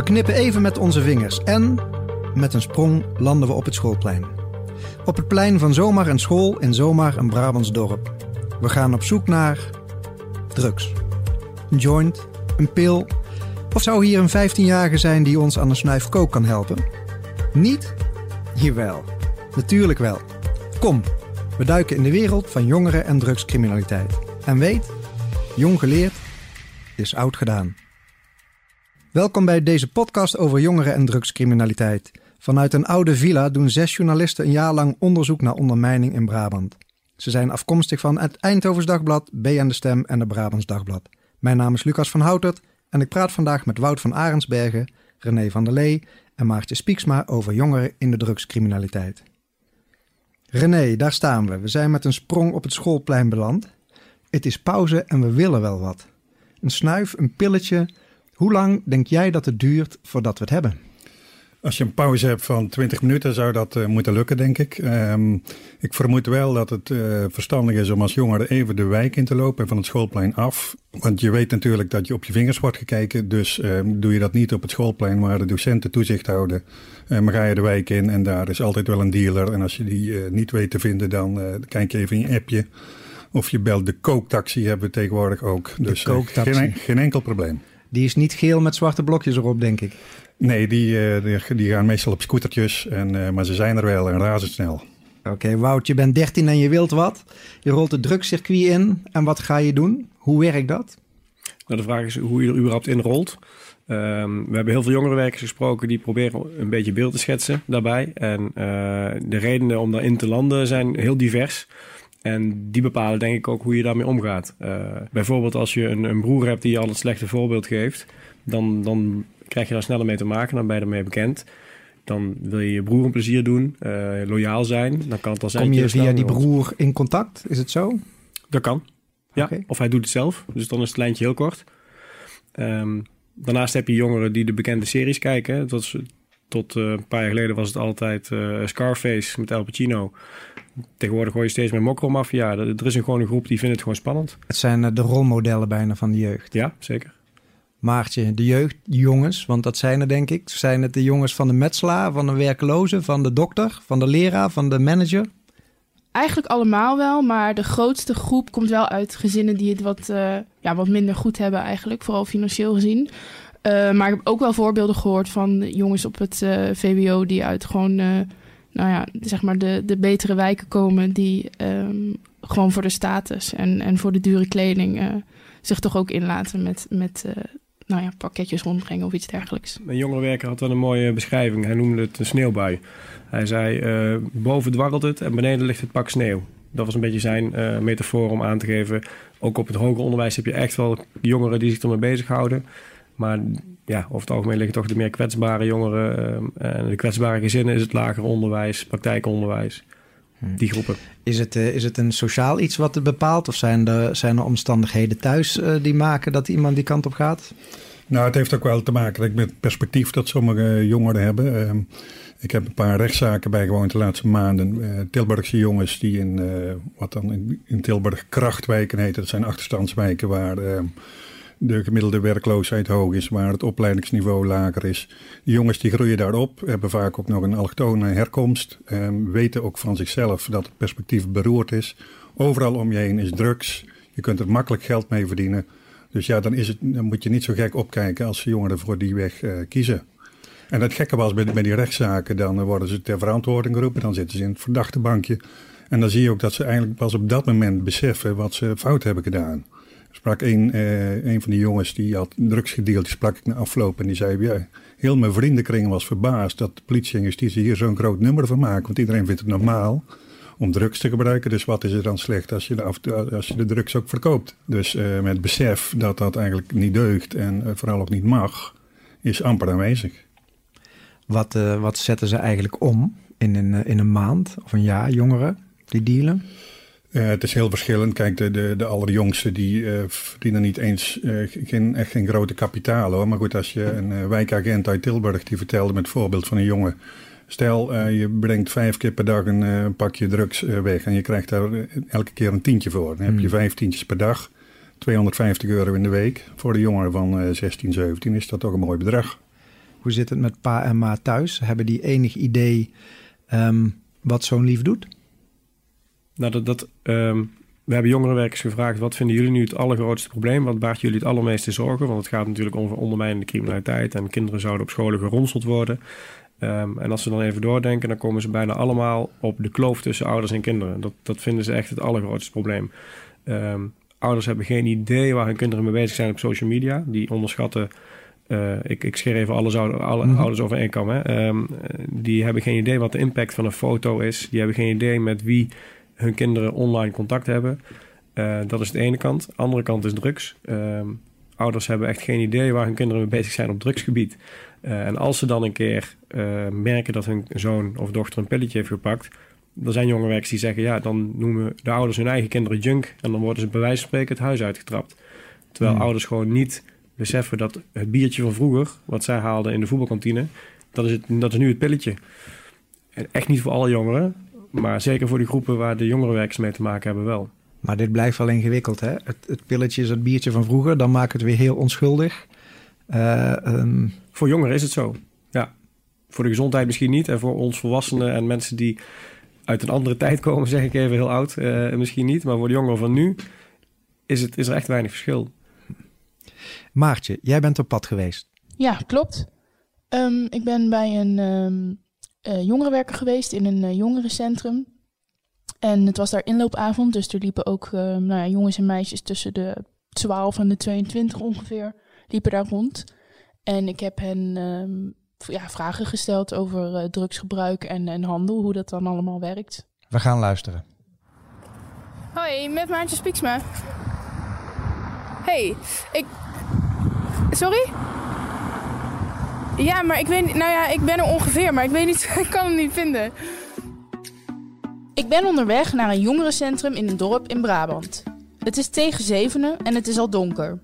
We knippen even met onze vingers en met een sprong landen we op het schoolplein. Op het plein van zomaar een school in zomaar een Brabants dorp. We gaan op zoek naar drugs. Een joint, een pil. Of zou hier een 15-jarige zijn die ons aan een snuif kook kan helpen? Niet? Jawel, natuurlijk wel. Kom, we duiken in de wereld van jongeren en drugscriminaliteit. En weet, jong geleerd is oud gedaan. Welkom bij deze podcast over jongeren en drugscriminaliteit. Vanuit een oude villa doen zes journalisten een jaar lang onderzoek naar ondermijning in Brabant. Ze zijn afkomstig van het Eindhovens Dagblad, B en de Stem en de Brabants Dagblad. Mijn naam is Lucas van Houtert en ik praat vandaag met Wout van Arensbergen, René van der Lee en Maartje Spieksma over jongeren in de drugscriminaliteit. René, daar staan we. We zijn met een sprong op het schoolplein beland. Het is pauze en we willen wel wat. Een snuif, een pilletje. Hoe lang denk jij dat het duurt voordat we het hebben? Als je een pauze hebt van 20 minuten, zou dat uh, moeten lukken, denk ik. Um, ik vermoed wel dat het uh, verstandig is om als jongere even de wijk in te lopen en van het schoolplein af. Want je weet natuurlijk dat je op je vingers wordt gekeken. Dus uh, doe je dat niet op het schoolplein waar de docenten toezicht houden. maar ga je de wijk in en daar is altijd wel een dealer. En als je die niet weet te vinden, dan kijk je even in je appje. Of je belt de kooktaxi, hebben we tegenwoordig ook. De dus. Geen, geen enkel probleem. Die is niet geel met zwarte blokjes erop, denk ik. Nee, die, uh, die, die, gaan meestal op scootertjes, en, uh, maar ze zijn er wel en razendsnel. Oké, okay, Wout, je bent 13 en je wilt wat. Je rolt het drugscircuit in. En wat ga je doen? Hoe werkt dat? Nou, de vraag is hoe je er überhaupt in rolt. Um, we hebben heel veel jongerenwerkers gesproken die proberen een beetje beeld te schetsen daarbij. En uh, de redenen om daarin te landen zijn heel divers. En die bepalen denk ik ook hoe je daarmee omgaat. Uh, bijvoorbeeld als je een, een, broer hebt die je al het slechte voorbeeld geeft, dan, dan krijg je daar sneller mee te maken, dan ben je ermee bekend. Dan wil je je broer een plezier doen, uh, loyaal zijn. Dan kan het al zijn. Kom je via die broer in contact? Is het zo? Dat kan. Ja, okay. of hij doet het zelf. Dus dan is het lijntje heel kort. Um, daarnaast heb je jongeren die de bekende series kijken. Dat tot uh, een paar jaar geleden was het altijd Scarface met Al Pacino. Tegenwoordig hoor je steeds meer mokromafia. Er is een, gewoon een groep die vindt het gewoon spannend. Het zijn de rolmodellen bijna van de jeugd. Ja, zeker. Maartje, de jeugdjongens, want dat zijn er denk ik. Zijn het de jongens van de metselaar, van de werkloze, van de dokter, van de leraar, van de manager? Eigenlijk allemaal wel, maar de grootste groep komt wel uit gezinnen die het wat, uh, ja, wat minder goed hebben eigenlijk, vooral financieel gezien. Uh, maar ik heb ook wel voorbeelden gehoord van jongens op het uh, VWO die uit gewoon, nou ja, zeg maar de, de betere wijken komen, die um, gewoon voor de status en, en voor de dure kleding zich toch ook inlaten met, met nou ja, pakketjes rondbrengen of iets dergelijks. Een jongerenwerker had wel een mooie beschrijving. Hij noemde het een sneeuwbui. Hij zei, uh, boven dwarrelt het en beneden ligt het pak sneeuw. Dat was een beetje zijn metafoor om aan te geven. Ook op het hoger onderwijs heb je echt wel jongeren die zich ermee bezighouden. Maar ja, over het algemeen liggen toch de meer kwetsbare jongeren. Uh, en de kwetsbare gezinnen is het lager onderwijs, praktijkonderwijs. Die groepen. Is het, uh, is het een sociaal iets wat het bepaalt? Of zijn er, zijn er omstandigheden thuis uh, die maken dat iemand die kant op gaat? Nou, het heeft ook wel te maken met het perspectief dat sommige jongeren hebben. Uh, ik heb een paar rechtszaken bijgewoond de laatste maanden. Uh, Tilburgse jongens die in wat dan in, Tilburg krachtwijken heet. Dat zijn achterstandswijken waar uh, de gemiddelde werkloosheid hoog is, waar het opleidingsniveau lager is. Die jongens die groeien daarop, hebben vaak ook nog een allochtone herkomst. weten ook van zichzelf dat het perspectief beroerd is. Overal om je heen is drugs. Je kunt er makkelijk geld mee verdienen. Dus ja, dan, is het, dan moet je niet zo gek opkijken als jongeren voor die weg uh, kiezen. En het gekke was bij die rechtszaken, dan worden ze ter verantwoording geroepen. Dan zitten ze in het verdachte bankje. En dan zie je ook dat ze eigenlijk pas op dat moment beseffen wat ze fout hebben gedaan. Sprak uh, een van die jongens die had drugs gedeeld, sprak ik na afloop en die zei: ja, Heel mijn vriendenkring was verbaasd dat de politie en justitie hier zo'n groot nummer van maken. Want iedereen vindt het normaal om drugs te gebruiken. Dus wat is er dan slecht als je de, als je de drugs ook verkoopt? Dus uh, met besef dat dat eigenlijk niet deugt en uh, vooral ook niet mag, is amper aanwezig. Wat, wat zetten ze eigenlijk om in een, in een maand of een jaar, jongeren die dealen? Uh, het is heel verschillend. Kijk, de, de, de allerjongsten die uh, verdienen niet eens uh, geen, echt geen grote kapitaal hoor. Maar goed, als je een wijkagent uit Tilburg die vertelde met het voorbeeld van een jongen. Stel, je brengt vijf keer per dag een pakje drugs weg en je krijgt daar elke keer een tientje voor. Dan heb je vijf tientjes per dag, 250 euro in de week. Voor de jongeren van 16, 17 is dat toch een mooi bedrag. Hoe zit het met pa en ma thuis? Hebben die enig idee ehm, wat zo'n lief doet? Nou, dat, dat, ehm, we hebben jongerenwerkers gevraagd... wat vinden jullie nu het allergrootste probleem? Wat baart jullie het allermeeste zorgen? Want het gaat natuurlijk over ondermijnende criminaliteit... en kinderen zouden op scholen geronseld worden. Ehm, en als ze dan even doordenken... dan komen ze bijna allemaal op de kloof tussen ouders en kinderen. Dat, dat vinden ze echt het allergrootste probleem. Ehm, ouders hebben geen idee waar hun kinderen mee bezig zijn op social media. Die onderschatten... Uh, ik, ik scheer even alle, alle mm -hmm. ouders over één kam. Hè. Um, die hebben geen idee wat de impact van een foto is. Die hebben geen idee met wie hun kinderen online contact hebben. Uh, dat is de ene kant. De andere kant is drugs. Uh, ouders hebben echt geen idee waar hun kinderen mee bezig zijn op drugsgebied. Uh, en als ze dan een keer uh, merken dat hun zoon of dochter een pilletje heeft gepakt... er zijn jonge werkers die zeggen... ja, dan noemen de ouders hun eigen kinderen junk... en dan worden ze bij wijze van spreken het huis uitgetrapt. Terwijl mm. ouders gewoon niet beseffen dat het biertje van vroeger... wat zij haalden in de voetbalkantine... dat is, het, dat is nu het pilletje. En echt niet voor alle jongeren... Maar zeker voor die groepen waar de jongerenwerkers mee te maken hebben wel. Maar dit blijft wel ingewikkeld, hè? Het, het pilletje is het biertje van vroeger, dan maakt het weer heel onschuldig. Uh, um... Voor jongeren is het zo, ja. Voor de gezondheid misschien niet. En voor ons volwassenen en mensen die uit een andere tijd komen, zeg ik even heel oud, uh, misschien niet. Maar voor de jongeren van nu is, het, is er echt weinig verschil. Maartje, jij bent op pad geweest. Ja, klopt. Um, ik ben bij een... Um uh, jongerenwerker geweest in een uh, jongerencentrum. En het was daar inloopavond, dus er liepen ook uh, nou ja, jongens en meisjes tussen de 12 en de 22 ongeveer, liepen daar rond. En ik heb hen um, ja, vragen gesteld over drugsgebruik en, en handel, hoe dat dan allemaal werkt. We gaan luisteren. Hoi, met Maartje Spieksma. Hey, ik... Sorry? Ja, maar ik weet Nou ja, ik ben er ongeveer, maar ik weet niet... ik kan hem niet vinden. Ik ben onderweg naar een jongerencentrum in een dorp in Brabant. Het is tegen zevenen en het is al donker.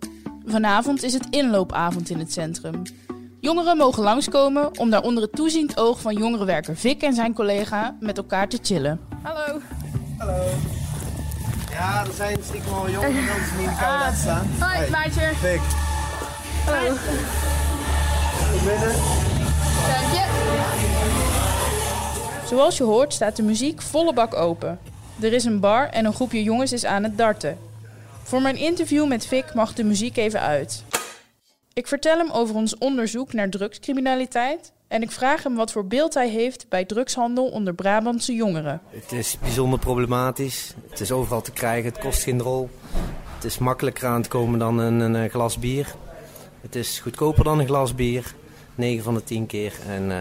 Vanavond is het inloopavond in het centrum. Jongeren mogen langskomen om daar onder het toeziend oog van jongerenwerker Vic en zijn collega met elkaar te chillen. Hallo. Hallo. Ja, er zijn stiekem al jongeren die in de kou laten staan. Hoi, hey. maatje. Vic. Hallo. Binnen. Dank je. Zoals je hoort staat de muziek volle bak open. Er is een bar en een groepje jongens is aan het darten. Voor mijn interview met Vic mag de muziek even uit. Ik vertel hem over ons onderzoek naar drugscriminaliteit en ik vraag hem wat voor beeld hij heeft bij drugshandel onder Brabantse jongeren. Het is bijzonder problematisch. Het is overal te krijgen, het kost geen rol. Het is makkelijker aan te komen dan een, een glas bier. Het is goedkoper dan een glas bier. 9 van de 10 keer. En uh,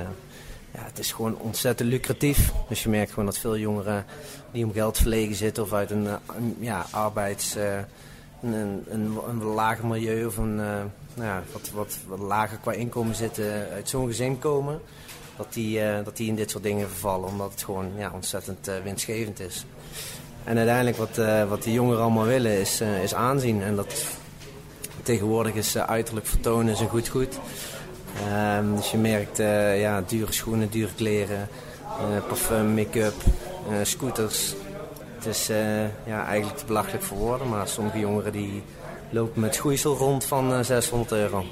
ja, het is gewoon ontzettend lucratief. Dus je merkt gewoon dat veel jongeren die om geld verlegen zitten of uit een, een ja, arbeids... Uh, een, een, een, lager milieu of een nou wat, wat, wat lager qua inkomen zitten, uit zo'n gezin komen. Dat die, dat die in dit soort dingen vervallen, omdat het gewoon ja, ontzettend winstgevend is. En uiteindelijk wat, wat die jongeren allemaal willen is, is aanzien. En dat Tegenwoordig is uiterlijk vertonen is een goed goed. Um, dus je merkt uh, ja, dure schoenen, dure kleren, uh, parfum, make-up, uh, scooters. Het is ja, eigenlijk te belachelijk voor woorden, maar sommige jongeren die lopen met schoeisel rond van 600 euro.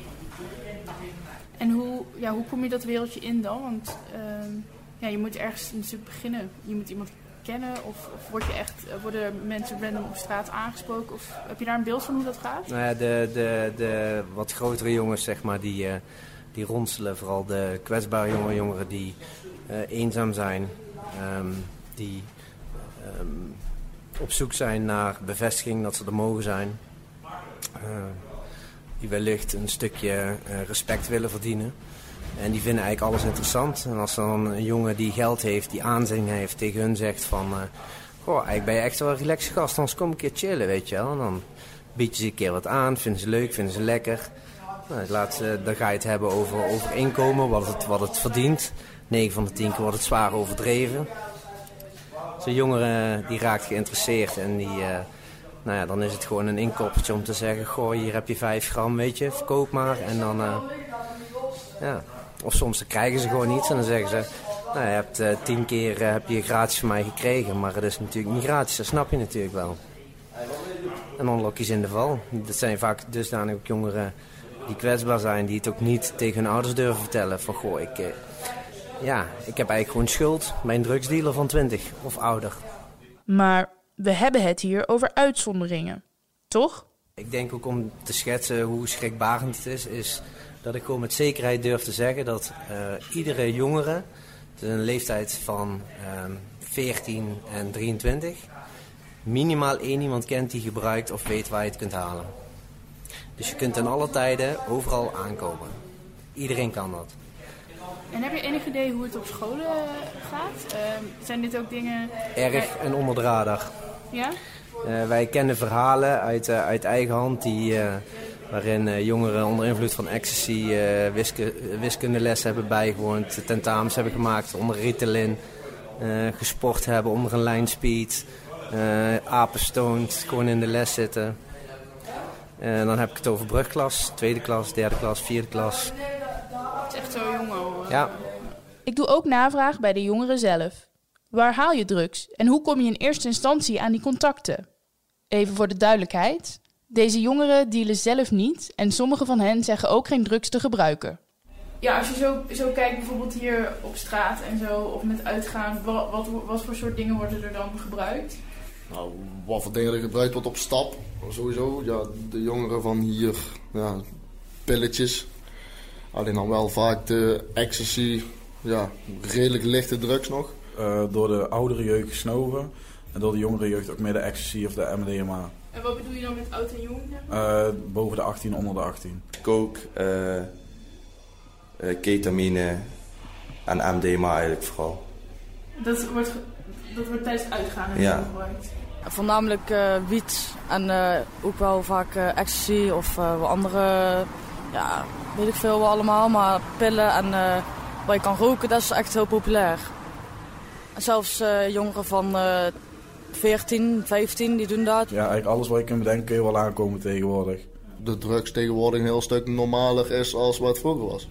En hoe, ja, hoe kom je dat wereldje in dan? Want ehm, ja, je moet ergens natuurlijk beginnen. Je moet iemand kennen? Of, of word je echt, eh, worden mensen random op straat aangesproken? Of heb je daar een beeld van hoe dat gaat? Nou ja, de, de, de wat grotere jongens, zeg maar, die, die ronselen. Vooral de kwetsbare jonge jongeren die uh, eenzaam zijn. Um, die um, op zoek zijn naar bevestiging dat ze er mogen zijn. Uh, die wellicht een stukje respect willen verdienen. En die vinden eigenlijk alles interessant. En als dan een jongen die geld heeft, die aanzien heeft, tegen hun zegt van... Uh, goh, eigenlijk ben je echt wel een relaxe gast, anders kom een keer chillen, weet je wel. En dan bied je ze een keer wat aan, vinden ze leuk, vinden ze lekker. Nou, laat ze, dan ga je het hebben over, over inkomen, wat het, wat het verdient. 9 van de 10 keer wordt het zwaar overdreven. Zo'n jongere die raakt geïnteresseerd en die... Uh, nou ja, dan is het gewoon een inkoppertje om te zeggen... Goh, hier heb je 5 gram, weet je, verkoop maar. En dan... Uh, ja, of soms dan krijgen ze gewoon niets en dan zeggen ze... Nou, je hebt uh, tien keer heb je gratis van mij gekregen, maar het is natuurlijk niet gratis. Dat snap je natuurlijk wel. En dan in de val. Dat zijn vaak dusdanig ook jongeren die kwetsbaar zijn, die het ook niet tegen hun ouders durven vertellen. Van goh, ik, eh, ja, ik heb eigenlijk gewoon schuld bij een drugsdealer van 20 of ouder. Maar we hebben het hier over uitzonderingen, toch? Ik denk ook om te schetsen hoe schrikbarend het is, is dat ik gewoon met zekerheid durf te zeggen dat uh, iedere jongere, een leeftijd van uh, 14 en 23, minimaal één iemand kent die gebruikt of weet waar je het kunt halen. Dus je kunt in alle tijden overal aankomen. Iedereen kan dat. En heb je enig idee hoe het op scholen gaat? Uh, zijn dit ook dingen... Erg en onder de radar. Ja? Uh, wij kennen verhalen uit, uh, uit eigen hand die, waarin jongeren onder invloed van ecstasy wisku wiskundeles hebben bijgewoond, tentamens hebben gemaakt onder Ritalin, gesport hebben onder een lijnspeed, apenstoned, gewoon in de les zitten. En dan heb ik het over brugklas, tweede klas, derde klas, vierde klas. Het is echt zo jong al. Ja. Ik doe ook navraag bij de jongeren zelf. Waar haal je drugs en hoe kom je in eerste instantie aan die contacten? Even voor de duidelijkheid. Deze jongeren dealen zelf niet en sommige van hen zeggen ook geen drugs te gebruiken. Ja, als je zo, zo kijkt bijvoorbeeld hier op straat en zo, of met uitgaan, wat, wat, wat voor soort dingen worden er dan gebruikt? Nou, wat voor dingen er gebruikt wordt op stap, sowieso. Ja, de jongeren van hier, ja, pilletjes. Alleen dan wel vaak de ecstasy, ja, redelijk lichte drugs nog. Uh, door de oudere jeugd gesnoven en door de jongere jeugd ook meer de ecstasy of de MDMA. En wat bedoel je dan met oud en jong? Uh, boven de 18, onder de 18. Coke, uh, ketamine en MDMA eigenlijk vooral. Dat wordt, dat wordt tijdens uitgaan ja. gebruikt? Voornamelijk uh, wiet en uh, ook wel vaak uh, ecstasy of wat andere, ja, weet ik veel wat allemaal, maar pillen en waar je kan roken, dat is echt heel populair. En zelfs jongeren van 14, 15, die doen dat. Ja, eigenlijk alles wat je kunt bedenken kun je wel aankomen tegenwoordig. De drugs tegenwoordig een heel stuk normaler is als wat het vroeger was.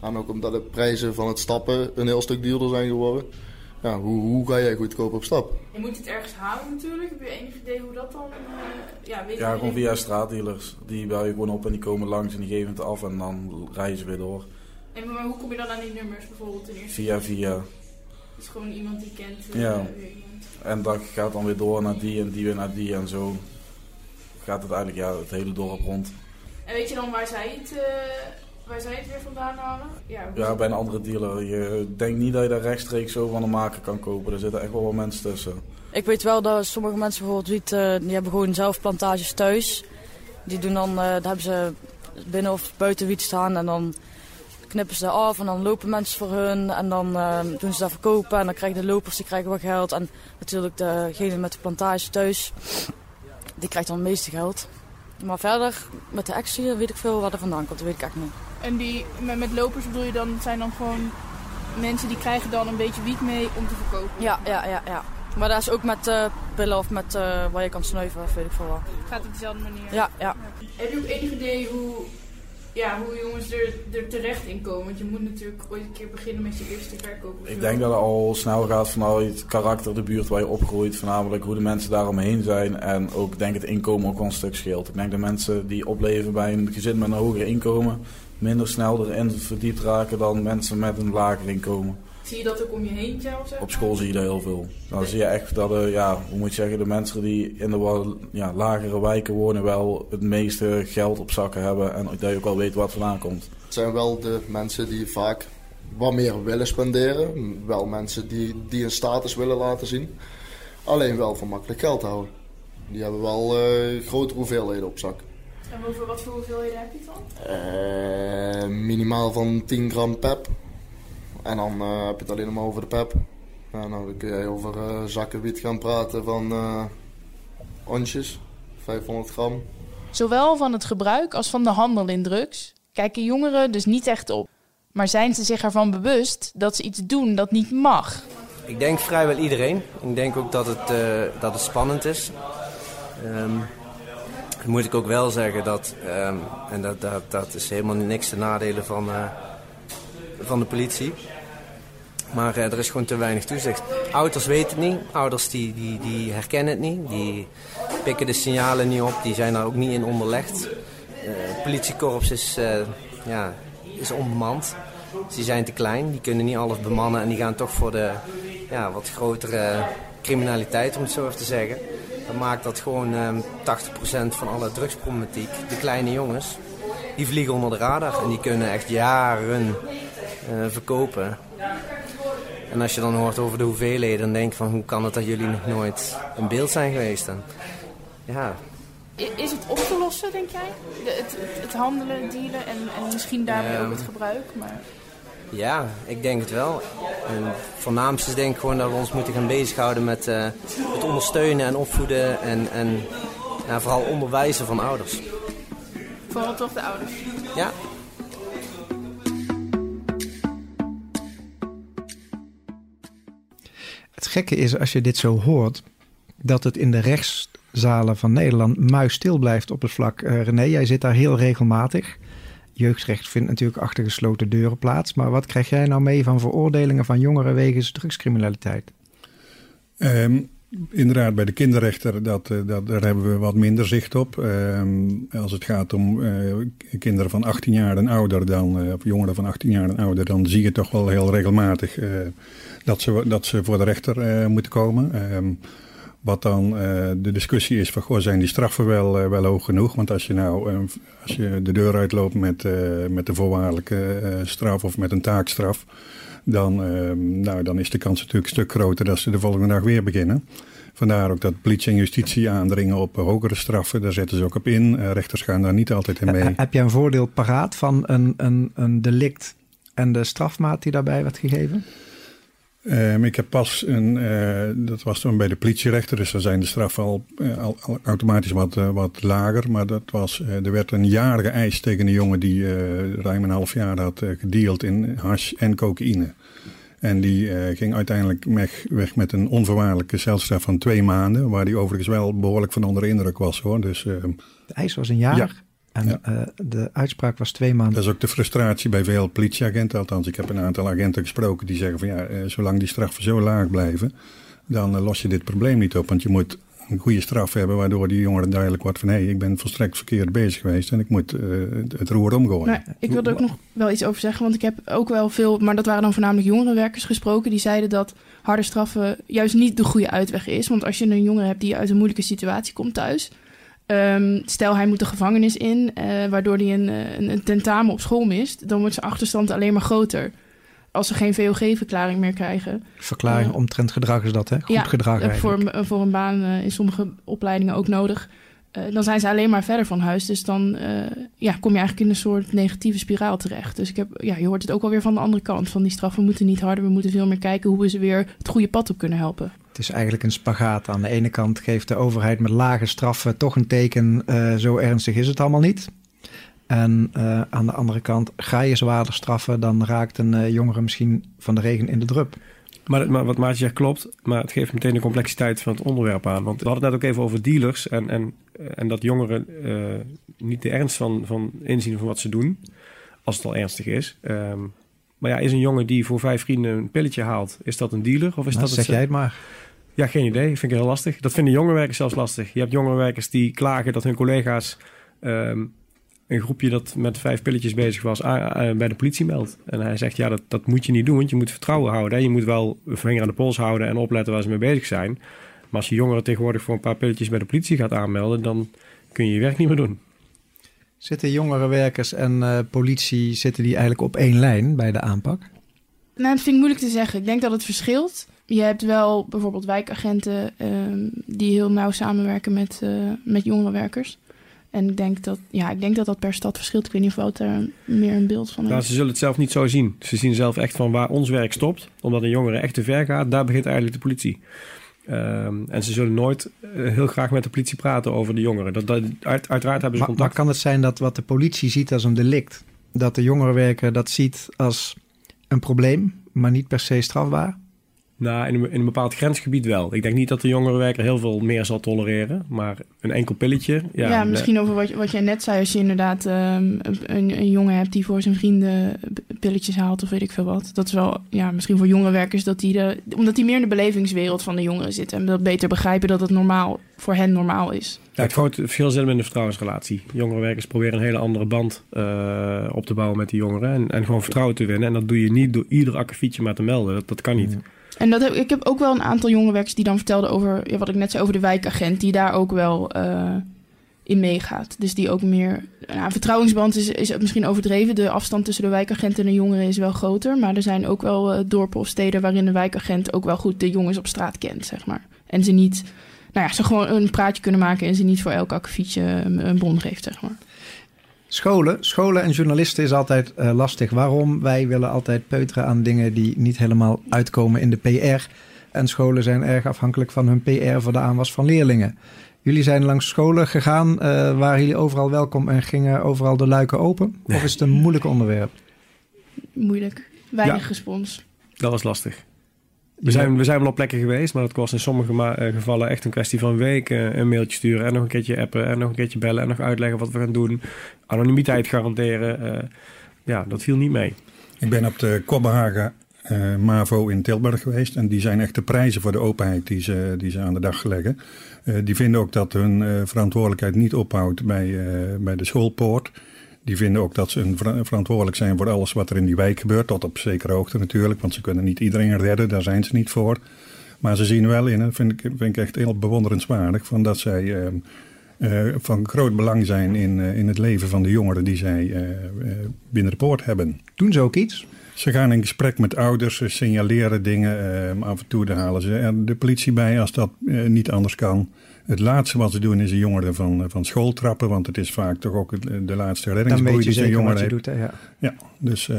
En ook omdat de prijzen van het stappen een heel stuk duurder zijn geworden ja, hoe, hoe ga jij goedkoop op stap? Je moet het ergens halen natuurlijk. Heb je enig idee hoe dat dan... Uh, ja, weet ja, gewoon via straatdealers. Die bel je gewoon op en die komen langs en die geven het af en dan rijden ze weer door. En maar hoe kom je dan aan die nummers bijvoorbeeld? In eerste via, via. Dus gewoon iemand die kent uh, ja. En dat gaat dan weer door naar die en die weer naar die en zo gaat het eigenlijk ja, het hele dorp rond. En weet je dan waar zij het... Uh, waar zij het weer vandaan halen? Ja, ja, bij een andere dealer. Je denkt niet dat je daar rechtstreeks zo van de maker kan kopen. Er zitten echt wel wat mensen tussen. Ik weet wel dat sommige mensen bijvoorbeeld wiet, uh, die hebben gewoon zelf plantages thuis. Die doen dan, uh, daar hebben ze binnen of buiten wiet staan en dan knippen ze af en dan lopen mensen voor hun en dan uh, doen ze dat verkopen en dan krijgen de lopers die krijgen wat geld en natuurlijk degene met de plantage thuis die krijgt dan het meeste geld. Maar verder met de actie weet ik veel waar er vandaan komt, dat weet ik echt niet. En die, met, met lopers bedoel je dan, zijn dan gewoon mensen die krijgen dan een beetje wiet mee om te verkopen? Ja, ja, ja. ja. Maar dat is ook met uh, pillen of met uh, waar je kan snuiven of weet ik veel wat. Gaat op dezelfde manier? Ja, ja. Heb je ook enig idee hoe, ja, hoe jongens er, er terecht in komen? Want je moet natuurlijk ooit een keer beginnen met je eerste verkoop. Ik denk dat het al snel gaat vanuit het karakter, de buurt waar je opgroeit. Voornamelijk hoe de mensen daaromheen zijn. En ook denk het inkomen ook wel een stuk scheelt. Ik denk dat mensen die opleven bij een gezin met een hoger inkomen minder snel erin verdiept raken dan mensen met een lager inkomen. Zie je dat ook om je heen zelf? Op school zie je dat heel veel. Dan zie je echt dat, uh, ja, hoe moet je zeggen, de mensen die in de wat ja, lagere wijken wonen wel het meeste geld op zakken hebben en dat je ook wel weet wat vandaan komt. Het zijn wel de mensen die vaak wat meer willen spenderen. Wel mensen die, die een status willen laten zien. Alleen wel voor makkelijk geld houden. Die hebben wel uh, grotere hoeveelheden op zak. En over wat voor hoeveelheden heb je het dan? Uh, minimaal van 10 gram pep. En dan uh, heb je het alleen maar over de pep. Nou, dan kun je over uh, zakken wiet gaan praten van uh, onsjes, 500 gram. Zowel van het gebruik als van de handel in drugs kijken jongeren dus niet echt op. Maar zijn ze zich ervan bewust dat ze iets doen dat niet mag? Ik denk vrijwel iedereen. Ik denk ook dat het, dat het spannend is. Um, moet ik ook wel zeggen dat, um, en dat, dat, dat is helemaal niks te nadelen van, uh, van de politie. Maar uh, er is gewoon te weinig toezicht. Ouders weten het niet, ouders die, die, die herkennen het niet, die pikken de signalen niet op, die zijn daar ook niet in onderlegd. het politiekorps is, eh, ja, is onbemand. Dus die zijn te klein, die kunnen niet alles bemannen en die gaan toch voor de ja, wat grotere criminaliteit, om het zo even te zeggen. Dat maakt dat gewoon eh, 80% van alle drugsproblematiek, de kleine jongens, die vliegen onder de radar en die kunnen echt jaren eh, verkopen. En als je dan hoort over de hoeveelheden, dan denk je van hoe kan het dat jullie nog nooit in beeld zijn geweest? En, ja, Is het op te lossen, denk jij? De- het, het, het handelen, het dealen en, en misschien daarmee ook het gebruik. Maar Ja, ik denk het wel. En het voornaamste is denk ik gewoon dat we ons moeten gaan bezighouden met eh, het ondersteunen en opvoeden en, en ja, vooral onderwijzen van ouders. vooral toch de ouders. Ja, Het gekke is, als je dit zo hoort, dat het in de rechtszalen van Nederland muisstil blijft op het vlak. Eh, René, jij zit daar heel regelmatig. Jeugdrecht vindt natuurlijk achter gesloten deuren plaats. Maar wat krijg jij nou mee van veroordelingen van jongeren wegens drugscriminaliteit? Ehm, inderdaad, bij de kinderrechter, dat, eh, dat, daar hebben we wat minder zicht op. Ehm, als het gaat om eh, kinderen van 18 jaar en ouder, dan, eh, of jongeren van 18 jaar en ouder, dan zie je toch wel heel regelmatig dat, ze, dat ze voor de rechter moeten komen. Ehm, wat dan de discussie is van, goh, zijn die straffen wel, wel hoog genoeg? Want als je nou, eh, als je de deur uitloopt met, met een voorwaardelijke straf of met een taakstraf, dan, ehm, nou, dan is de kans natuurlijk een stuk groter dat ze de volgende dag weer beginnen. Vandaar ook dat politie en justitie aandringen op hogere straffen. Daar zetten ze ook op in. Eh, rechters gaan daar niet altijd in mee. Eh, Heb jij een voordeel paraat van een, een, een delict en de strafmaat die daarbij werd gegeven? Ehm, ik heb pas een, eh, dat was toen bij de politierechter, dus dan zijn de straffen al, eh, al, al automatisch wat, eh, wat lager. Maar dat was, er werd een jaar geëist tegen een jongen die ruim een half jaar had gedeeld in hash en cocaïne. En die ging uiteindelijk weg, weg met een onvoorwaardelijke celstraf van twee maanden, waar die overigens wel behoorlijk van onder de indruk was hoor. Dus ehm, De eis was een jaar Ja. En Ja. eh, de uitspraak was twee maanden. Dat is ook de frustratie bij veel politieagenten. Althans, ik heb een aantal agenten gesproken die zeggen van ja, eh, zolang die straffen zo laag blijven, dan eh, los je dit probleem niet op. Want je moet een goede straf hebben waardoor die jongeren duidelijk wordt van hé, ik ben volstrekt verkeerd bezig geweest en ik moet het, roer omgooien. Nou, ik wilde ook nog wel iets over zeggen, want ik heb ook wel veel, maar dat waren dan voornamelijk jongerenwerkers gesproken, die zeiden dat harde straffen juist niet de goede uitweg is. Want als je een jongere hebt die uit een moeilijke situatie komt thuis, ehm, stel hij moet de gevangenis in, eh, waardoor hij een, eh, een, een tentamen op school mist, dan wordt zijn achterstand alleen maar groter. Als ze geen VOG-verklaring meer krijgen. Verklaring Ja. omtrent gedrag is dat, hè? Goed ja, gedrag voor, voor een baan in sommige opleidingen ook nodig. Dan zijn ze alleen maar verder van huis. Dus dan ja, kom je eigenlijk in een soort negatieve spiraal terecht. Dus ik heb, ja, je hoort het ook alweer van de andere kant. Van die straffen moeten niet harder. We moeten veel meer kijken hoe we ze weer het goede pad op kunnen helpen. Het is eigenlijk een spagaat. Aan de ene kant geeft de overheid met lage straffen toch een teken, eh, zo ernstig is het allemaal niet. En eh, aan de andere kant, ga je zwaarder straffen, dan raakt een eh, jongere misschien van de regen in de drup. Maar, maar wat Maartje zegt klopt, maar het geeft meteen de complexiteit van het onderwerp aan. Want we hadden het net ook even over dealers en, en, en dat jongeren niet de ernst van, van inzien van wat ze doen, als het al ernstig is. Ehm, maar ja, is een jongen die voor vijf vrienden een pilletje haalt, is dat een dealer? Of is Nou, dat zeg het, jij het maar. Ja, geen idee. Vind ik heel lastig. Dat vinden jongerenwerkers zelfs lastig. Je hebt jongerenwerkers die klagen dat hun collega's ehm, een groepje dat met vijf pilletjes bezig was bij de politie meldt. En hij zegt, ja, dat, dat moet je niet doen, want je moet vertrouwen houden. hè. Je moet wel een vinger aan de pols houden en opletten waar ze mee bezig zijn. Maar als je jongeren tegenwoordig voor een paar pilletjes bij de politie gaat aanmelden, dan kun je je werk niet meer doen. Zitten jongerenwerkers en eh, politie, zitten die eigenlijk op één lijn bij de aanpak? Nou, dat vind ik moeilijk te zeggen. Ik denk dat het verschilt. Je hebt wel bijvoorbeeld wijkagenten ehm, die heel nauw samenwerken met, eh, met jongerenwerkers. En ik denk, dat, ja, ik denk dat dat per stad verschilt. Ik weet niet of Wout daar meer een beeld van Nou, heeft. ze zullen het zelf niet zo zien. Ze zien zelf echt van waar ons werk stopt, omdat een jongere echt te ver gaat, daar begint eigenlijk de politie. Ehm, en ze zullen nooit eh, heel graag met de politie praten over de jongeren. Dat, dat, uit- uiteraard hebben ze Maar, maar contact. kan het zijn dat wat de politie ziet als een delict, dat de jongerenwerker dat ziet als een probleem, maar niet per se strafbaar? Nou, in een, in een bepaald grensgebied wel. Ik denk niet dat de jongerenwerker heel veel meer zal tolereren. Maar een enkel pilletje... Ja, Ja, nee. misschien over wat, je- wat jij net zei. Als je inderdaad ehm, een, een jongen hebt die voor zijn vrienden pilletjes haalt of weet ik veel wat. Dat is wel, ja, misschien voor jongerenwerkers dat die de, omdat die meer in de belevingswereld van de jongeren zitten. En dat beter begrijpen dat het normaal voor hen normaal is. Ja, het grote verschil zit hem in de vertrouwensrelatie. Jongere werkers proberen een hele andere band uh, op te bouwen met die jongeren. En, en, gewoon vertrouwen te winnen. En dat doe je niet door ieder akkefietje maar te melden. Dat, dat kan niet. En dat heb, ik heb ook wel een aantal jonge werkers die dan vertelden over... Ja, wat ik net zei over de wijkagent. Die daar ook wel uh, in meegaat. Dus die ook meer... Nou, vertrouwensband is, is misschien overdreven. De afstand tussen de wijkagent en de jongeren is wel groter. Maar er zijn ook wel uh, dorpen of steden... waarin de wijkagent ook wel goed de jongens op straat kent, zeg maar. En ze niet nou ja, ze gewoon een praatje kunnen maken en ze niet voor elk akkefietje een bon geeft, zeg maar. Scholen, scholen en journalisten is altijd uh, lastig. Waarom? Wij willen altijd peuteren aan dingen die niet helemaal uitkomen in de PR. En scholen zijn erg afhankelijk van hun PR voor de aanwas van leerlingen. Jullie zijn langs scholen gegaan, uh, waren jullie overal welkom en gingen overal de luiken open? Of is het een moeilijk onderwerp? Moeilijk. Weinig ja. respons. Dat was lastig. We zijn, we zijn wel op plekken geweest, maar het kost in sommige gevallen echt een kwestie van weken. Een mailtje sturen en nog een keertje appen en nog een keertje bellen en nog uitleggen wat we gaan doen. Anonimiteit garanderen. Uh, ja, dat viel niet mee. Ik ben op de Kobbehagen uh, MAVO in Tilburg geweest. En die zijn echt de prijzen voor de openheid die ze, die ze aan de dag leggen. Uh, die vinden ook dat hun verantwoordelijkheid niet ophoudt bij, bij de schoolpoort. Die vinden ook dat ze verantwoordelijk zijn voor alles wat er in die wijk gebeurt. Tot op zekere hoogte natuurlijk, want ze kunnen niet iedereen redden. Daar zijn ze niet voor. Maar ze zien wel in, en vind ik, vind ik echt heel bewonderenswaardig, van dat zij uh, uh, van groot belang zijn in, uh, in het leven van de jongeren die zij binnen de poort hebben. Doen ze ook iets? Ze gaan in gesprek met ouders, ze signaleren dingen. af en toe halen ze de politie bij als dat niet anders kan. Het laatste wat ze doen is de jongeren van, van school trappen, want het is vaak toch ook de laatste reddingsboei die een jongeren doet, hè? Ja. ja, dus... Um,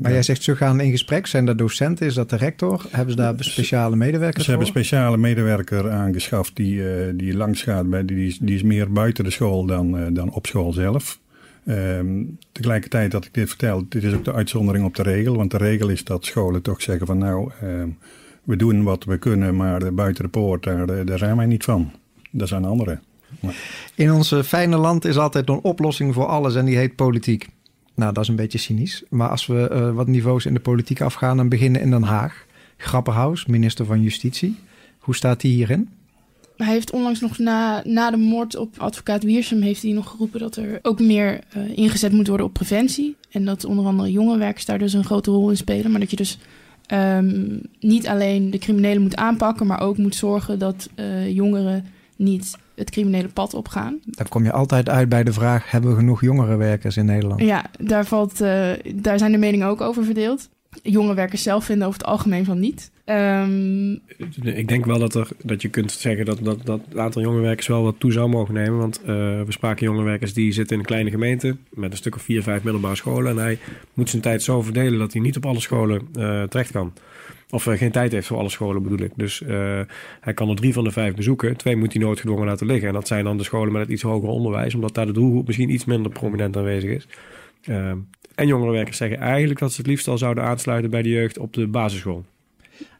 maar ja. jij zegt ze gaan in gesprek. Zijn dat docenten? Is dat de rector? Hebben ze daar speciale medewerkers Ze hebben een speciale medewerker aangeschaft die, uh, die langs gaat. Bij, die, die is meer buiten de school dan, uh, dan op school zelf. Um, tegelijkertijd dat ik dit vertel, dit is ook de uitzondering op de regel. Want de regel is dat scholen toch zeggen van nou, um, we doen wat we kunnen, maar buiten de poort, daar, daar zijn wij niet van. Dat zijn anderen. Maar... In ons fijne land is altijd een oplossing voor alles en die heet politiek. Nou, dat is een beetje cynisch. Maar als we uh, wat niveaus in de politiek afgaan, dan beginnen in Den Haag. Grapperhaus, minister van Justitie. Hoe staat hij hierin? Hij heeft onlangs nog na, na de moord op advocaat Wiersum... heeft hij nog geroepen dat er ook meer uh, ingezet moet worden op preventie. En dat onder andere jongerenwerkers daar dus een grote rol in spelen. Maar dat je dus um, niet alleen de criminelen moet aanpakken... maar ook moet zorgen dat uh, jongeren niet het criminele pad opgaan. Dan kom je altijd uit bij de vraag: hebben we genoeg jongerenwerkers in Nederland? Ja, daar, valt, uh, daar zijn de meningen ook over verdeeld. Jongerenwerkers zelf vinden over het algemeen van niet. Um... Ik denk wel dat, er, dat je kunt zeggen dat, dat, dat het aantal jongerenwerkers wel wat toe zou mogen nemen. Want uh, we spraken jongerenwerkers die zitten in een kleine gemeente met een stuk of vier, vijf middelbare scholen. En hij moet zijn tijd zo verdelen dat hij niet op alle scholen uh, terecht kan. Of uh, geen tijd heeft voor alle scholen bedoel ik. Dus hij kan er drie van de vijf bezoeken. Twee moet hij noodgedwongen laten liggen. En dat zijn dan de scholen met het iets hoger onderwijs. Omdat daar de doelgroep misschien iets minder prominent aanwezig is. En jongerenwerkers zeggen eigenlijk dat ze het liefst al zouden aansluiten bij de jeugd op de basisschool.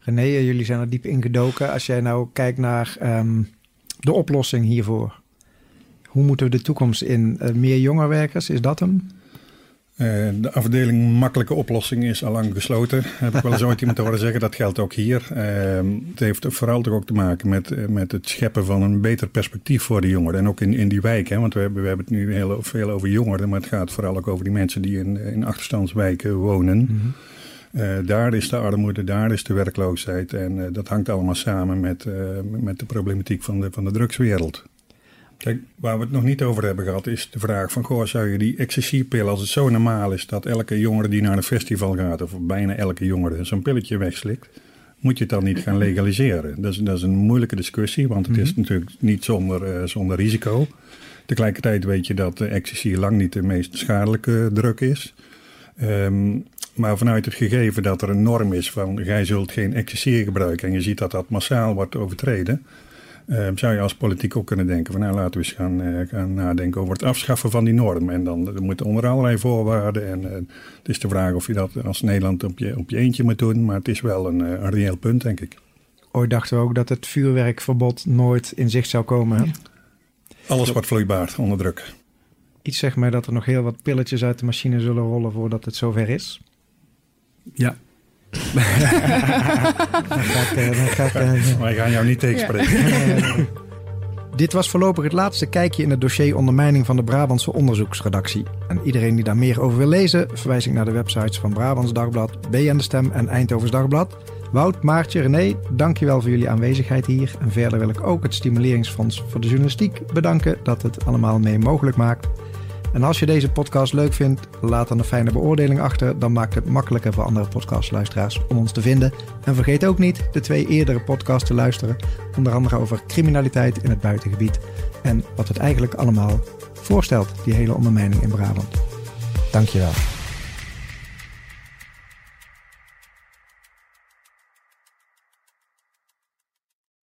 René, jullie zijn er diep ingedoken. Als jij nou kijkt naar um, de oplossing hiervoor. Hoe moeten we de toekomst in? Uh, meer jongerenwerkers, is dat hem? Uh, de afdeling makkelijke oplossing is al lang gesloten. Heb ik wel eens ooit iemand horen zeggen. Dat geldt ook hier. Uh, het heeft vooral toch ook te maken met, met het scheppen van een beter perspectief voor de jongeren. En ook in, in die wijk. Hè? Want we hebben, we hebben het nu heel veel over jongeren. Maar het gaat vooral ook over die mensen die in, in achterstandswijken wonen. Mm-hmm. Uh, daar is de armoede, daar is de werkloosheid. En dat hangt allemaal samen met, met de problematiek van de, van de drugswereld. Kijk, waar we het nog niet over hebben gehad, is de vraag van... Goh, zou je die ecstasy-pil, als het zo normaal is... dat elke jongere die naar een festival gaat... of bijna elke jongere zo'n pilletje wegslikt... moet je het dan niet gaan legaliseren? Dat is, dat is een moeilijke discussie, want het is natuurlijk niet zonder, uh, zonder risico. Tegelijkertijd weet je dat ecstasy lang niet de meest schadelijke druk is. Um, maar vanuit het gegeven dat er een norm is van... gij zult geen ecstasy gebruiken... en je ziet dat dat massaal wordt overtreden... Uh, zou je als politiek ook kunnen denken van nou laten we eens gaan, uh, gaan nadenken over het afschaffen van die norm. En dan er moeten onder allerlei voorwaarden. En uh, het is de vraag of je dat als Nederland op je, op je eentje moet doen. Maar het is wel een, een reëel punt, denk ik. Ooit dachten we ook dat het vuurwerkverbod nooit in zicht zou komen. Hè? Alles wordt vloeibaar onder druk. Iets zegt mij dat er nog heel wat pilletjes uit de machine zullen rollen voordat het zover is. Ja, dan gaat, uh, dan gaat, uh, maar ik ga jou niet tegenspreken. Ja. Dit was voorlopig het laatste kijkje in het dossier ondermijning van de Brabantse onderzoeksredactie. En iedereen die daar meer over wil lezen, verwijs ik naar de websites van Brabants Dagblad, BN De Stem en Eindhovens Dagblad. Wout, Maartje, René, dankjewel voor jullie aanwezigheid hier. En verder wil ik ook het Stimuleringsfonds voor de Journalistiek bedanken dat het allemaal mee mogelijk maakt. En als je deze podcast leuk vindt, laat dan een fijne beoordeling achter. Dan maakt het makkelijker voor andere podcastluisteraars om ons te vinden. En vergeet ook niet de twee eerdere podcasts te luisteren. Onder andere over criminaliteit in het buitengebied. En wat het eigenlijk allemaal voorstelt, die hele ondermijning in Brabant. Dankjewel.